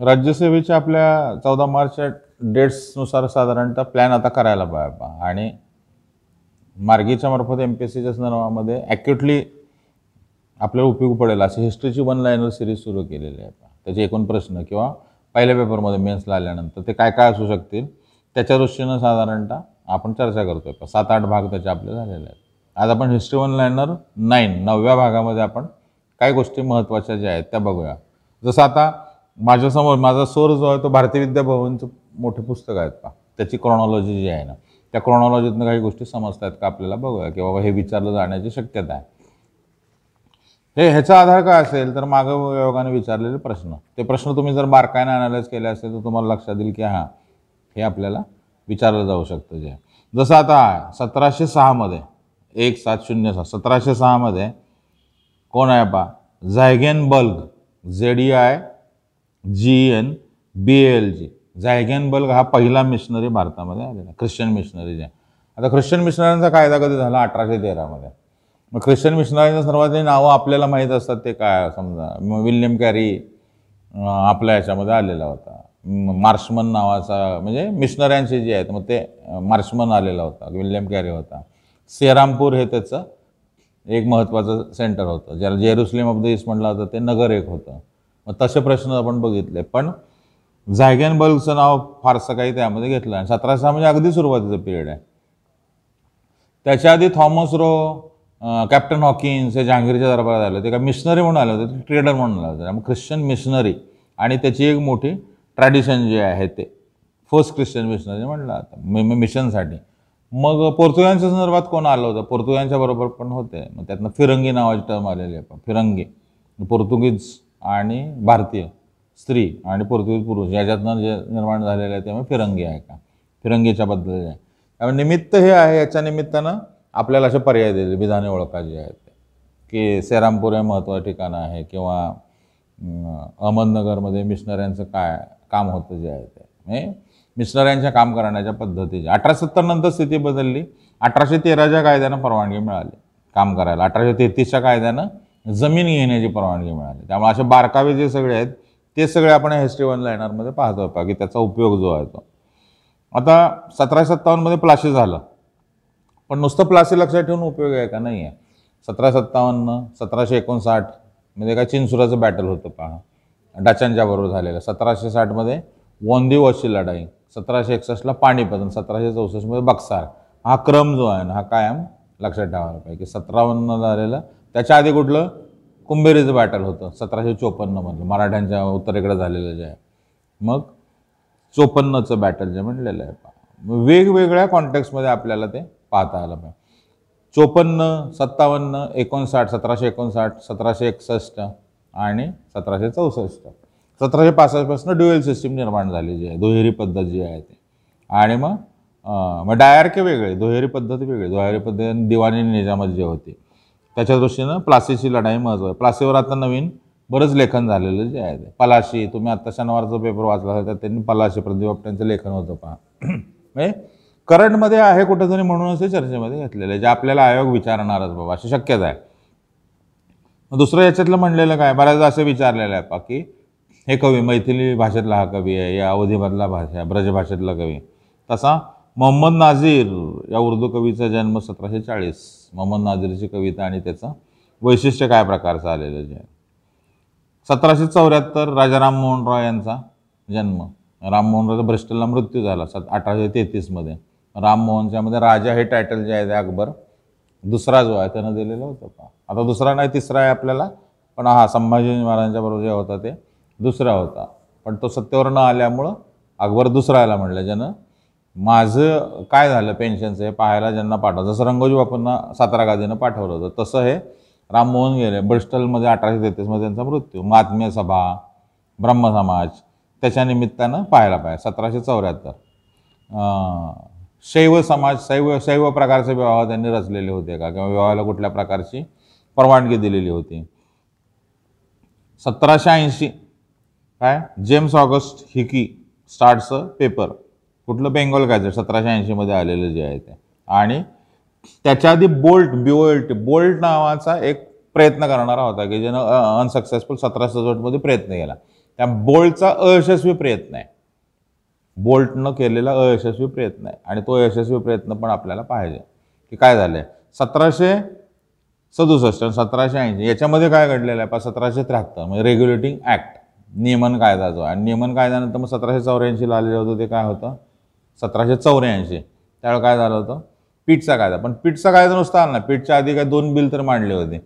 राज्यसेवेच्या आपल्या चौदा मार्चच्या डेट्सनुसार साधारणतः प्लॅन आता करायला पाहिजे आणि मार्गीच्या मार्फत एम पी एस सीच्या संदर्भामध्ये ॲक्युटली आपल्याला उपयोग पडेल अशी हिस्ट्रीची वन लायनर सिरीज सुरू केलेली आहे. त्याचे एकूण प्रश्न किंवा पहिल्या पेपरमध्ये मेन्सला आल्यानंतर ते काय काय असू शकतील त्याच्या दृष्टीनं साधारणतः आपण चर्चा करतोय. सात आठ भाग त्याचे आपले झालेले आहेत. आज आपण हिस्ट्री वन लायनर नाईन नवव्या भागामध्ये आपण काय गोष्टी महत्त्वाच्या ज्या आहेत त्या बघूया. जसं आता माझ्यासमोर माझा सोर्स जो आहे तो भारतीय विद्याभवनचं मोठे पुस्तक आहेत का त्याची क्रॉनॉलॉजी जी आहे ना त्या क्रॉनॉलॉजीतनं काही गोष्टी समजतात का आपल्याला बघूया की बाबा हे विचारलं जाण्याची शक्यता आहे. हे ह्याचा आधार काय असेल तर मागं विभागाने विचारलेले प्रश्न. ते प्रश्न तुम्ही जर बारकाईने अनालाइज केले असेल तर तुम्हाला लक्षात येईल की हां हे आपल्याला विचारलं जाऊ शकतं जे. जसं आता सतराशे सहामध्ये एक सात शून्य सहा सतराशे सहामध्ये कोण आहे पा Ziegenbalg Z E I G E N B L. Ziegenbalg हा पहिला मिशनरी भारतामध्ये आलेला ख्रिश्चन मिशनरी जे आता ख्रिश्चन मिशनरांचा कायदा कधी झाला? अठराशे तेरामध्ये. मग ख्रिश्चन मिशनरीचं सर्वात नावं आपल्याला माहीत असतात ते काय? समजा मग विल्यम कॅरी आपल्या याच्यामध्ये आलेला होता. मार्शमन नावाचा म्हणजे मिशनऱ्यांचे जे आहेत मग ते मार्शमन आलेला होता. विल्यम कॅरी होता. सेरामपूर हे त्याचं एक महत्त्वाचं सेंटर होतं. ज्याला जेरुसलेम ऑफ द ईस्ट म्हटलं होतं ते नगर एक होतं. मग तसे प्रश्न आपण बघितले. पण बल्गचं नाव फारसं काही त्यामध्ये घेतलं आणि सतराशे म्हणजे अगदी सुरुवातीचं पिरियड आहे. त्याच्या आधी थॉमस रो कॅप्टन हॉकिन्स हे जहांगीरच्या दरबारात आले होते. का मिशनरी म्हणून आलं होतं ते ट्रेडर म्हणून आलं होतं. मग ख्रिश्चन मिशनरी आणि त्याची एक मोठी ट्रॅडिशन जे आहे ते. फर्स्ट ख्रिश्चन मिशनरी म्हटलं आता मिशनसाठी मग पोर्तुगालच्या संदर्भात कोण आलं होतं? पोर्तुगालच्या बरोबर पण होते. मग त्यातनं फिरंगी नावाची टर्म आलेली आहे. फिरंगी. पोर्तुगीज आणि भारतीय स्त्री आणि पोर्तुगीज पुरुष याच्यातनं जे निर्माण झालेलं आहे त्यामुळे फिरंगी आहे का? फिरंगीच्या बद्दल आहे. त्यामुळे निमित्त हे आहे याच्या निमित्तानं आपल्याला असे पर्याय दिले विधाने ओळखा जे आहेत की सेरामपूर हे महत्त्वाचं ठिकाण आहे किंवा अहमदनगरमध्ये मिशनऱ्यांचं काय काम होतं जे आहे ते. म्हणजे मिशनऱ्यांच्या काम करण्याच्या पद्धतीचे अठराशे सत्तर नंतर स्थिती बदलली. अठराशे तेराच्या कायद्यानं परवानगी मिळाली काम करायला. अठराशे तेहतीसच्या कायद्यानं जमीन घेण्याची परवानगी मिळाली. त्यामुळे असे बारकावे जे सगळे आहेत ते सगळे आपण हिस्ट्री वन लाईनरमध्ये पाहतो का की त्याचा उपयोग जो आहे तो. आता सतराशे सत्तावन्नमध्ये प्लाशी झालं. पण नुसतं प्लासी लक्षात ठेवून उपयोग आहे का? नाही आहे सतरा सत्तावन्न सतराशे एकोणसाठ म्हणजे काय चिनसुराचं बॅटल होतं पहा. डचांच्या बरोबर झालेलं. सतराशे साठमध्ये वॉन्दिवॉसची लढाई. सतराशे एकसष्टला पाणीपत. सतराशे चौसष्टमध्ये बक्सार. हा क्रम जो आहे ना हा कायम लक्षात ठेवायला पाहिजे. की सतरावन्न झालेलं त्याच्या आधी कुठलं? कुंभेरीचं बॅटल होतं सतराशे चोपन्नमधलं मराठ्यांच्या उत्तरेकडे झालेलं जे आहे. मग चोपन्नचं बॅटल जे म्हटलेलं आहे. वेगवेगळ्या कॉन्टेक्समध्ये आपल्याला ते पाहता आलं पाहिजे. चोपन्न सत्तावन्न एकोणसाठ सतराशे एकोणसाठ सतराशे एकसष्ट आणि सतराशे चौसष्ट. सतराशे पासष्टपासून ड्युएल सिस्टीम निर्माण झाली जी आहे. दुहेरी पद्धत जी आहे ते. आणि मग मग डायरके वेगळे दुहेरी पद्धत वेगळी. दुहेरी पद्धत दिवाणी निजामत जी होती. त्याच्या दृष्टीनं प्लासीची लढाई महत्त्व आहे. प्लासीवर आता नवीन बरंच लेखन झालेलं जे आहे ते. पलाशी तुम्ही आत्ता शनिवारचा पेपर वाचला तर त्यांनी पलाशी प्रतिबापट्यांचं लेखन होतं पहा. म्हणजे करंटमध्ये आहे कुठंतरी म्हणूनच ते चर्चेमध्ये घेतलेलं आहे जे आपल्याला आयोग विचारणारच बाबा अशी शक्यता आहे. दुसरं याच्यातलं म्हणलेलं काय? बऱ्याचदा असं विचारलेलं आहे पा की हे कवी मैथिली भाषेतला हा कवी आहे या अवधीमधला भाषा ब्रजभाषेतला कवी. तसा मोहम्मद नाझीर या उर्दू कवीचा जन्म सतराशे चाळीस. मोहम्मद नाझीरची कविता आणि त्याचं वैशिष्ट्य काय प्रकारचं आलेलं जे सतराशे चौऱ्याहत्तर राजा राममोहन रॉय यांचा जन्म. राममोहन रॉयचा ब्रिस्टलला मृत्यू झाला सत अठराशे तेहतीसमध्ये राममोहनच्यामध्ये राजा हे टायटल जे आहे ते अकबर दुसरा जो आहे त्यानं दिलेलं होतं का? आता दुसरा नाही तिसरा आहे आपल्याला पण हा संभाजी महाराजांच्या बरोबर जे होता ते दुसरा होता. पण तो सत्तेवर न आल्यामुळं अकबर दुसरा आला म्हटलं ज्यानं माझं काय झालं पेन्शनचं हे पाहायला ज्यांना पाठवलं जसं रंगोजी बापूंना सातारा गादीनं पाठवलं होतं तसं हे राममोहन गेले ब्रिस्टलमध्ये अठराशे तेहतीसमध्ये त्यांचा मृत्यू महात्म्य सभा ब्रह्मसमाज त्याच्या निमित्तानं पाहायला पाहिजे सतराशे चौऱ्याहत्तर. शैव समाज शैव शैव प्रकारचे विवाह त्यांनी रचलेले होते का? किंवा विवाहाला कुठल्या प्रकारची परवानगी दिलेली होती? सतराशे ऐंशी काय? जेम्स ऑगस्ट हिकी स्टार्टचं पेपर. कुठलं बेंगॉल गाजर सतराशे ऐंशीमध्ये आलेलं जे आहे ते. आणि त्याच्या आधी बोल्ट बिओल्ट बोल्ट नावाचा एक प्रयत्न करणारा होता की ज्यानं अनसक्सेसफुल सतराशे सदोटमध्ये प्रयत्न केला. त्या बोल्टचा अयशस्वी प्रयत्न आहे. बोल्टनं केलेला अयशस्वी प्रयत्न आहे. आणि तो यशस्वी प्रयत्न पण आपल्याला पाहिजे. की काय झालं आहे सतराशे सदुसष्ट आणि सतराशे ऐंशी याच्यामध्ये काय घडलेलं आहे? पा सतराशे त्र्याहत्तर म्हणजे रेग्युलेटिंग ॲक्ट नियमन कायदा जो आहे. आणि नियमन कायद्यानंतर मग सतराशे चौऱ्याऐंशीला आलेलं होतं ते काय होतं? सतराशे चौऱ्याऐंशी. त्यावेळेला काय झालं होतं? पीठचा कायदा. पण पीठचा कायदा नुसता आला ना पीठच्या आधी काय दोन बिल तर मांडले होते.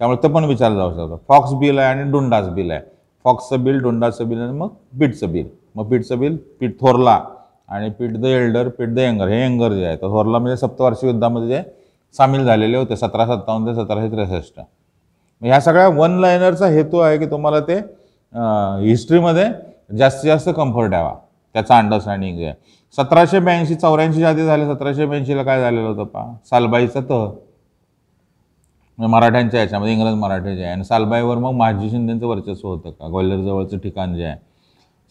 त्यामुळे ते पण विचारलं जाऊ शकतं. फॉक्स बिल आहे आणि डुंडास बिल आहे. फॉक्सचं बिल डुंडाचं बिल आणि मग पीठचं बिल मग पीठचं बिल पीठ थोरला आणि पीठ द एल्डर पीठ द यंगर हे यंगर जे आहे. तर थोरला म्हणजे सप्तवार्षिक युद्धामध्ये जे सामील झालेले होते. सतरा सत्तावन्न ते सतराशे त्रेसष्ट. मग ह्या सगळ्या वन लाईनरचा हेतू आहे की तुम्हाला ते हिस्ट्रीमध्ये जास्तीत जास्त कम्फर्ट यावा त्याचा अंडरस्टँडिंग जे आहे. सतराशे ब्याऐंशी चौऱ्याऐंशीच्या आधी झाले सतराशे ब्याऐंशीला काय झालेलं होतं पा सालबाईचा तह. म्हणजे मराठ्यांच्या याच्यामध्ये इंग्रज मराठी जे आहे आणि सालबाईवर मग माझी शिंदेचं वर्चस्व होतं का? ग्वाल्हेरजवळचं ठिकाण जे आहे.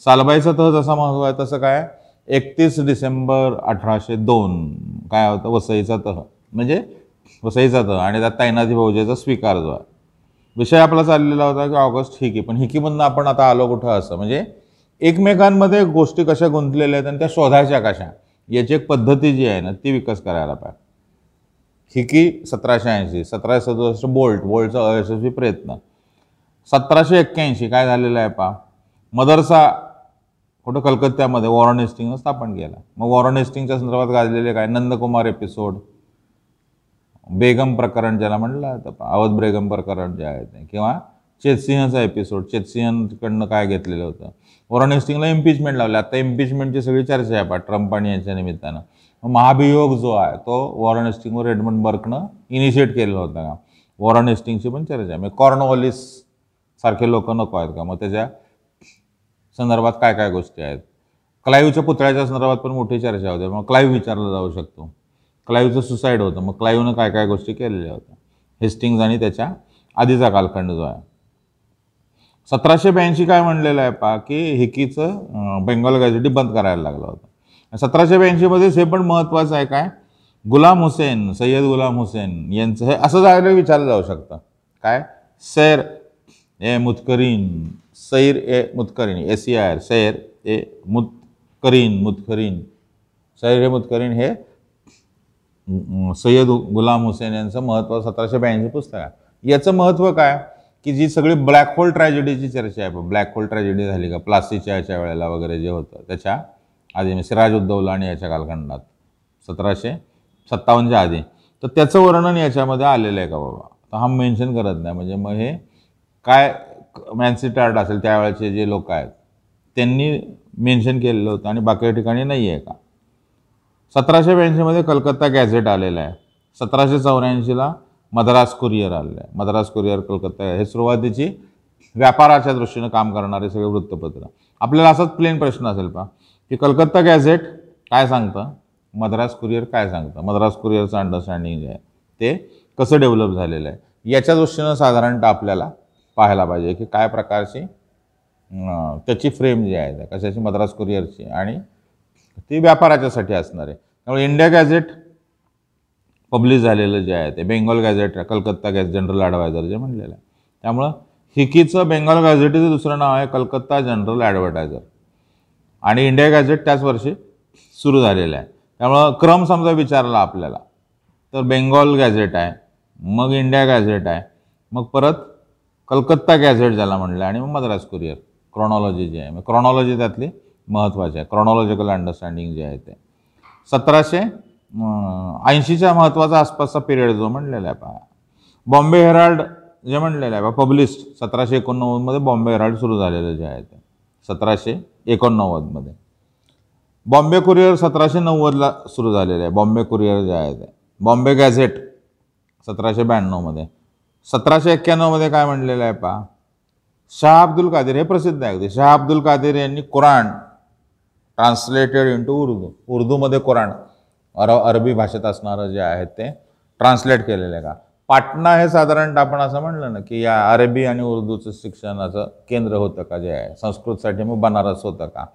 सालबाईचा तह जसा महत्त्व आहे तसं काय? एकतीस डिसेंबर अठराशे दोन. काय होतं? वसईचा तह. म्हणजे वसईचा तह. आणि त्यात तैनाती भाऊजेचा स्वीकार जो आहे. विषय आपला चाललेला होता की ऑगस्ट हिकी पण हिकीमधनं आपण आता आलो कुठं असं? म्हणजे एकमेकांमध्ये गोष्टी कशा गुंतलेल्या आहेत आणि त्या शोधायच्या कशा? याची एक पद्धती जी आहे ना ती विकास करायला पाहिजे. हिकी सतराशे ऐंशी सतराशे सदुसष्ट बोल्ट बोल्टचा अयशस्वी प्रयत्न. सतराशे एक्क्याऐंशी काय झालेलं आहे पा मदरसा कुठं? कलकत्त्यामध्ये वॉरन हेस्टिंगनं स्थापन केला. मग वॉरन हेस्टिंगच्या संदर्भात गाजलेले काय? नंदकुमार एपिसोड बेगम प्रकरण ज्याला म्हटलं जातं अवध बेगम प्रकरण जे आहे ते. किंवा चेतसिंहचा एपिसोड चेतसिंहकडनं काय घेतलेलं होतं? वॉरन हेस्टिंगला इम्पिचमेंट लावलं. आता इम्पिचमेंटची सगळी चर्चा आहे पा ट्रम्प आणि यांच्या निमित्तानं. महाभियोग जो आहे तो वॉरन हेस्टिंगवर एडमंड बर्कनं इनिशिएट केलेला होता का? वॉरन हेस्टिंगची पण चर्चा आहे. म्हणजे कॉर्नवॉलिस सारखे लोक नको आहेत का? मग त्याच्या संदर्भात काय काय गोष्टी आहेत? क्लाईव्हच्या पुतळ्याच्या संदर्भात पण मोठी चर्चा होते. मग क्लाईव्ह विचारला जाऊ शकतो. क्लाईव्हचं सुसाईड होतं. मग क्लाईव्हनं काय काय गोष्टी केलेल्या होत्या? हेस्टिंग्ज आणि त्याच्या आधीचा कालखंड जो आहे. सतराशे ब्याऐंशी काय म्हणलेलं आहे पा की हिकीचं बेंगॉल गॅझेटी बंद करायला लागलं होतं. सतराशे ब्याऐंशीमध्येच हे पण महत्त्वाचं आहे काय? गुलाम हुसेन सय्यद गुलाम हुसेन यांचं हे असं जायला विचारलं जाऊ शकतं. काय? Sair e Mutakherin Sair e Mutakherin A C I R Sair e Mutakherin मुतकरीन. सैर ए मुतकरीन हे सय्यद गुलाम हुसेन यांचं महत्त्व सतराशे ब्याऐंशी पुस्तक आहे. याचं महत्त्व काय? की जी सगळी ब्लॅक होल ट्रॅजेडीची चर्चा आहे. ब्लॅक होल ट्रॅजेडी झाली का? प्लास्टिकच्या याच्या वेळेला वगैरे जे होतं त्याच्या आधी म्हणजे सिराज उद्दौला आणि याच्या कालखंडात सतराशे सत्तावन्नच्या आधी. तर त्याचं वर्णन याच्यामध्ये आलेलं आहे का बाबा? तर हा मेन्शन करत नाही. म्हणजे मग हे काय मॅन्सिटार्ट असेल त्यावेळेचे जे लोक आहेत त्यांनी मेन्शन केलेलं होतं आणि बाकी ठिकाणी नाही आहे का? सतराशे ब्याऐंशीमध्ये कलकत्ता गॅझेट आलेला आहे. सतराशे चौऱ्याऐंशीला मद्रास कुरिअर आलेलं आहे. मद्रास कुरिअर कलकत्ता हे सुरुवातीची व्यापाराच्या दृष्टीनं काम करणारे सगळे वृत्तपत्र. आपल्याला असाच प्लेन प्रश्न असेल पा की कलकत्ता गॅझेट काय सांगतं? मद्रास कुरिअर काय सांगतं? मद्रास कुरिअरचं अंडरस्टँडिंग जे आहे ते कसं डेव्हलप झालेलं आहे? याच्या दृष्टीनं साधारणतः आपल्याला पाहायला पाहिजे की काय प्रकारची त्याची फ्रेम जी आहे कशाची? मद्रास कुरिअरची. आणि ती व्यापाराच्यासाठी असणार. आहे त्यामुळे इंडिया गॅझेट पब्लिश झालेलं जे आहे ते बेंगॉल गॅझेट कलकत्ता गॅझ जनरल ॲडवायझर जे म्हणलेलं आहे. त्यामुळं हिकीचं बेंगॉल गॅझेटीचं दुसरं नाव आहे कलकत्ता जनरल ॲडव्हर्टायझर आणि इंडिया गॅझेट त्याच वर्षी सुरू झालेलं आहे. त्यामुळं क्रम समजा विचारला आपल्याला तर बेंगॉल गॅझेट आहे मग इंडिया गॅझेट आहे मग परत कलकत्ता गॅझेट ज्याला म्हणलं आणि मग मद्रास कुरिअर क्रॉनॉलॉजी जी आहे. मग क्रॉनॉलॉजी त्यातली महत्त्वाची आहे. क्रॉनॉलॉजिकल अंडरस्टँडिंग जे आहे ते. सतराशे ऐंशीच्या महत्त्वाचा आसपासचा पिरियड जो म्हणलेला आहे पहा. बॉम्बे हेराल्ड जे म्हणलेलं आहे बा पब्लिश्ड सतराशे एकोणनव्वदमध्ये बॉम्बे हेराल्ड सुरू झालेलं जे आहे ते. सतराशे एकोणनव्वदमध्ये. बॉम्बे कुरिअर सतराशे नव्वदला सुरू झालेलं आहे. बॉम्बे कुरिअर जे आहे ते. बॉम्बे गॅझेट सतराशे ब्याण्णवमध्ये. सतराशे एक्क्याण्णवमध्ये काय म्हणलेलं आहे पहा शाह अब्दुल कादिर हे प्रसिद्ध आहे अगदी. शाह अब्दुल कादिर यांनी कुराण ट्रान्सलेटेड इंटू उर्दू. उर्दूमध्ये कुराण. अर अरबी भाषेत असणारं जे आहे ते ट्रान्सलेट केलेलं आहे का? पाटणा हे साधारणतः आपण असं म्हणलं ना की या अरबी आणि उर्दूचं शिक्षणाचं केंद्र होतं का जे आहे? संस्कृतसाठी मग बनारस होतं का?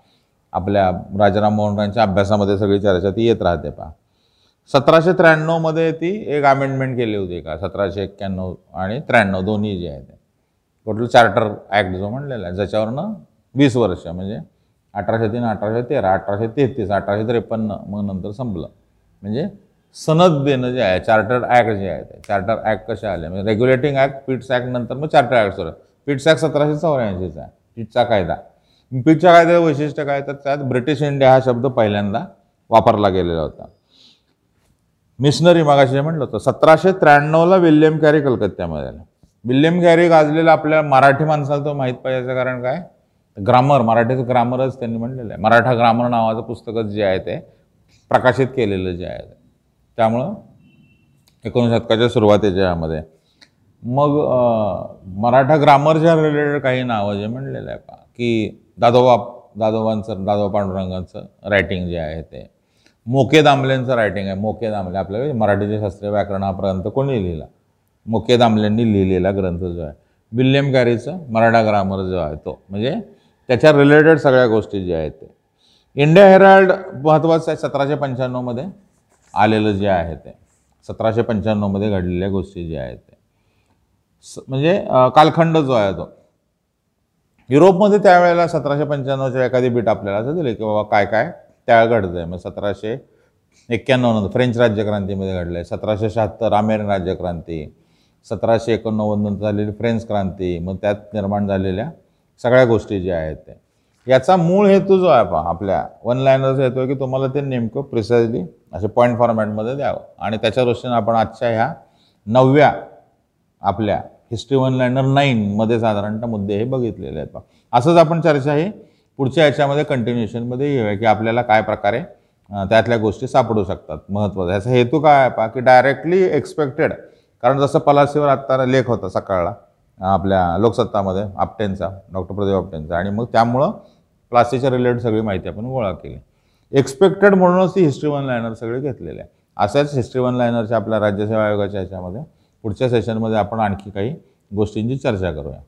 आपल्या राजाराम मोहन रायांच्या अभ्यासामध्ये सगळी चर्चा ती येत राहते पहा. सतराशे त्र्याण्णवमध्ये ती एक अमेंडमेंट केली होती का? सतराशे एक्क्याण्णव आणि त्र्याण्णव दोन्ही जे आहे ते. टोटल चार्टर ॲक्ट जो म्हणलेला आहे ज्याच्यावरनं वीस वर्ष म्हणजे अठराशे तीन अठराशे तेरा अठराशे तेहतीस अठराशे त्रेपन्न मग नंतर संपलं. म्हणजे सनद देणं जे आहे चार्टर्ड ॲक्ट जे आहे ते. चार्टर ॲक्ट कसे आले? म्हणजे रेग्युलेटिंग ॲक्ट पिट्स ॲक्ट नंतर मग चार्टर ॲक्ट सुरू. पिट्स ॲक्ट सतराशे चौऱ्याऐंशीचा आहे. पिटचा कायदा. पिटच्या कायद्याचं वैशिष्ट्य काय? तर त्यात ब्रिटिश इंडिया हा शब्द पहिल्यांदा वापरला गेलेला होता. मिशनरी मागाशी जे म्हटलं होतं सतराशे त्र्याण्णवला विल्यम कॅरी कलकत्त्यामध्ये आला. विल्यम कॅरी गाजलेला आपल्या मराठी माणसाला तो माहीत पाहिजे कारण काय? ग्रामर मराठीचं ग्रामरच त्यांनी म्हणलेलं आहे. मराठा ग्रामर नावाचं पुस्तकच जे आहे ते प्रकाशित केलेलं जे आहे. त्यामुळं एकोणीस शतकाच्या सुरुवातीच्या यामध्ये. मग मराठा ग्रामरच्या रिलेटेड काही नावं जे म्हणलेलं आहे का? की दादोबा दादोबांचं दादोबा पांडुरंगांचं रायटिंग जे आहे ते. मोके दामलेंचं रायटिंग आहे. मोके दामले आपल्याला मराठीचे शास्त्रीय व्याकरणापर्यंत कोणी लिहिला? मोके दामलेंनी लिहिलेला ग्रंथ जो आहे. विल्यम कॅरीचं मराठा ग्रामर जो आहे तो. म्हणजे त्याच्या रिलेटेड सगळ्या गोष्टी ज्या आहेत ते. इंडिया हेराल्ड महत्त्वाचं आहे सतराशे पंच्याण्णवमध्ये आलेलं जे आहे ते. सतराशे पंच्याण्णवमध्ये घडलेल्या गोष्टी ज्या आहेत ते. स म्हणजे कालखंड जो आहे तो. युरोपमध्ये त्यावेळेला सतराशे पंच्याण्णवच्या एखादी बीट आपल्याला असं दिले की बाबा काय काय? त्या घडतं आहे मग सतराशे एक्क्याण्णवनंतर फ्रेंच राज्यक्रांतीमध्ये घडलं आहे सतराशे शहात्तर अमेरिकन राज्यक्रांती. सतराशे एकोणनव्वद नंतर झालेली फ्रेंच क्रांती. मग त्यात निर्माण झालेल्या सगळ्या गोष्टी ज्या आहेत ते. याचा मूळ हेतू जो आहे पहा आपल्या वन लायनरचा हेतू आहे की तुम्हाला ते नेमकं प्रिसाइजली असे पॉईंट फॉर्मॅटमध्ये द्यावं. आणि त्याच्या दृष्टीने आपण आजच्या ह्या नवव्या आपल्या हिस्ट्री वन लायनर नाईनमध्ये साधारणतः मुद्दे हे बघितलेले आहेत पहा. असंच आपण चर्चा ही पुढच्या याच्यामध्ये कंटिन्युएशनमध्ये येऊया की आपल्याला काय प्रकारे त्यातल्या गोष्टी सापडू शकतात. महत्त्वाचा याचा हेतू काय आहे पहा की डायरेक्टली एक्सपेक्टेड कारण जसं पलासीवर आत्ता लेख होता सकाळला आपल्या लोकसत्तामध्ये आपटेंचा डॉक्टर प्रदीप आपटेंचा आणि मग त्यामुळं प्लास्टिकच्या रिलेटेड सगळी माहिती आपण गोळा केली. एक्सपेक्टेड म्हणूनच ती हिस्ट्री वन लायनर सगळे घेतलेले आहे अशाच हिस्ट्री वन लायनरच्या आपल्या राज्यसेवा आयोगाच्या ह्याच्यामध्ये पुढच्या सेशनमध्ये आपण आणखी काही गोष्टींची चर्चा करूया.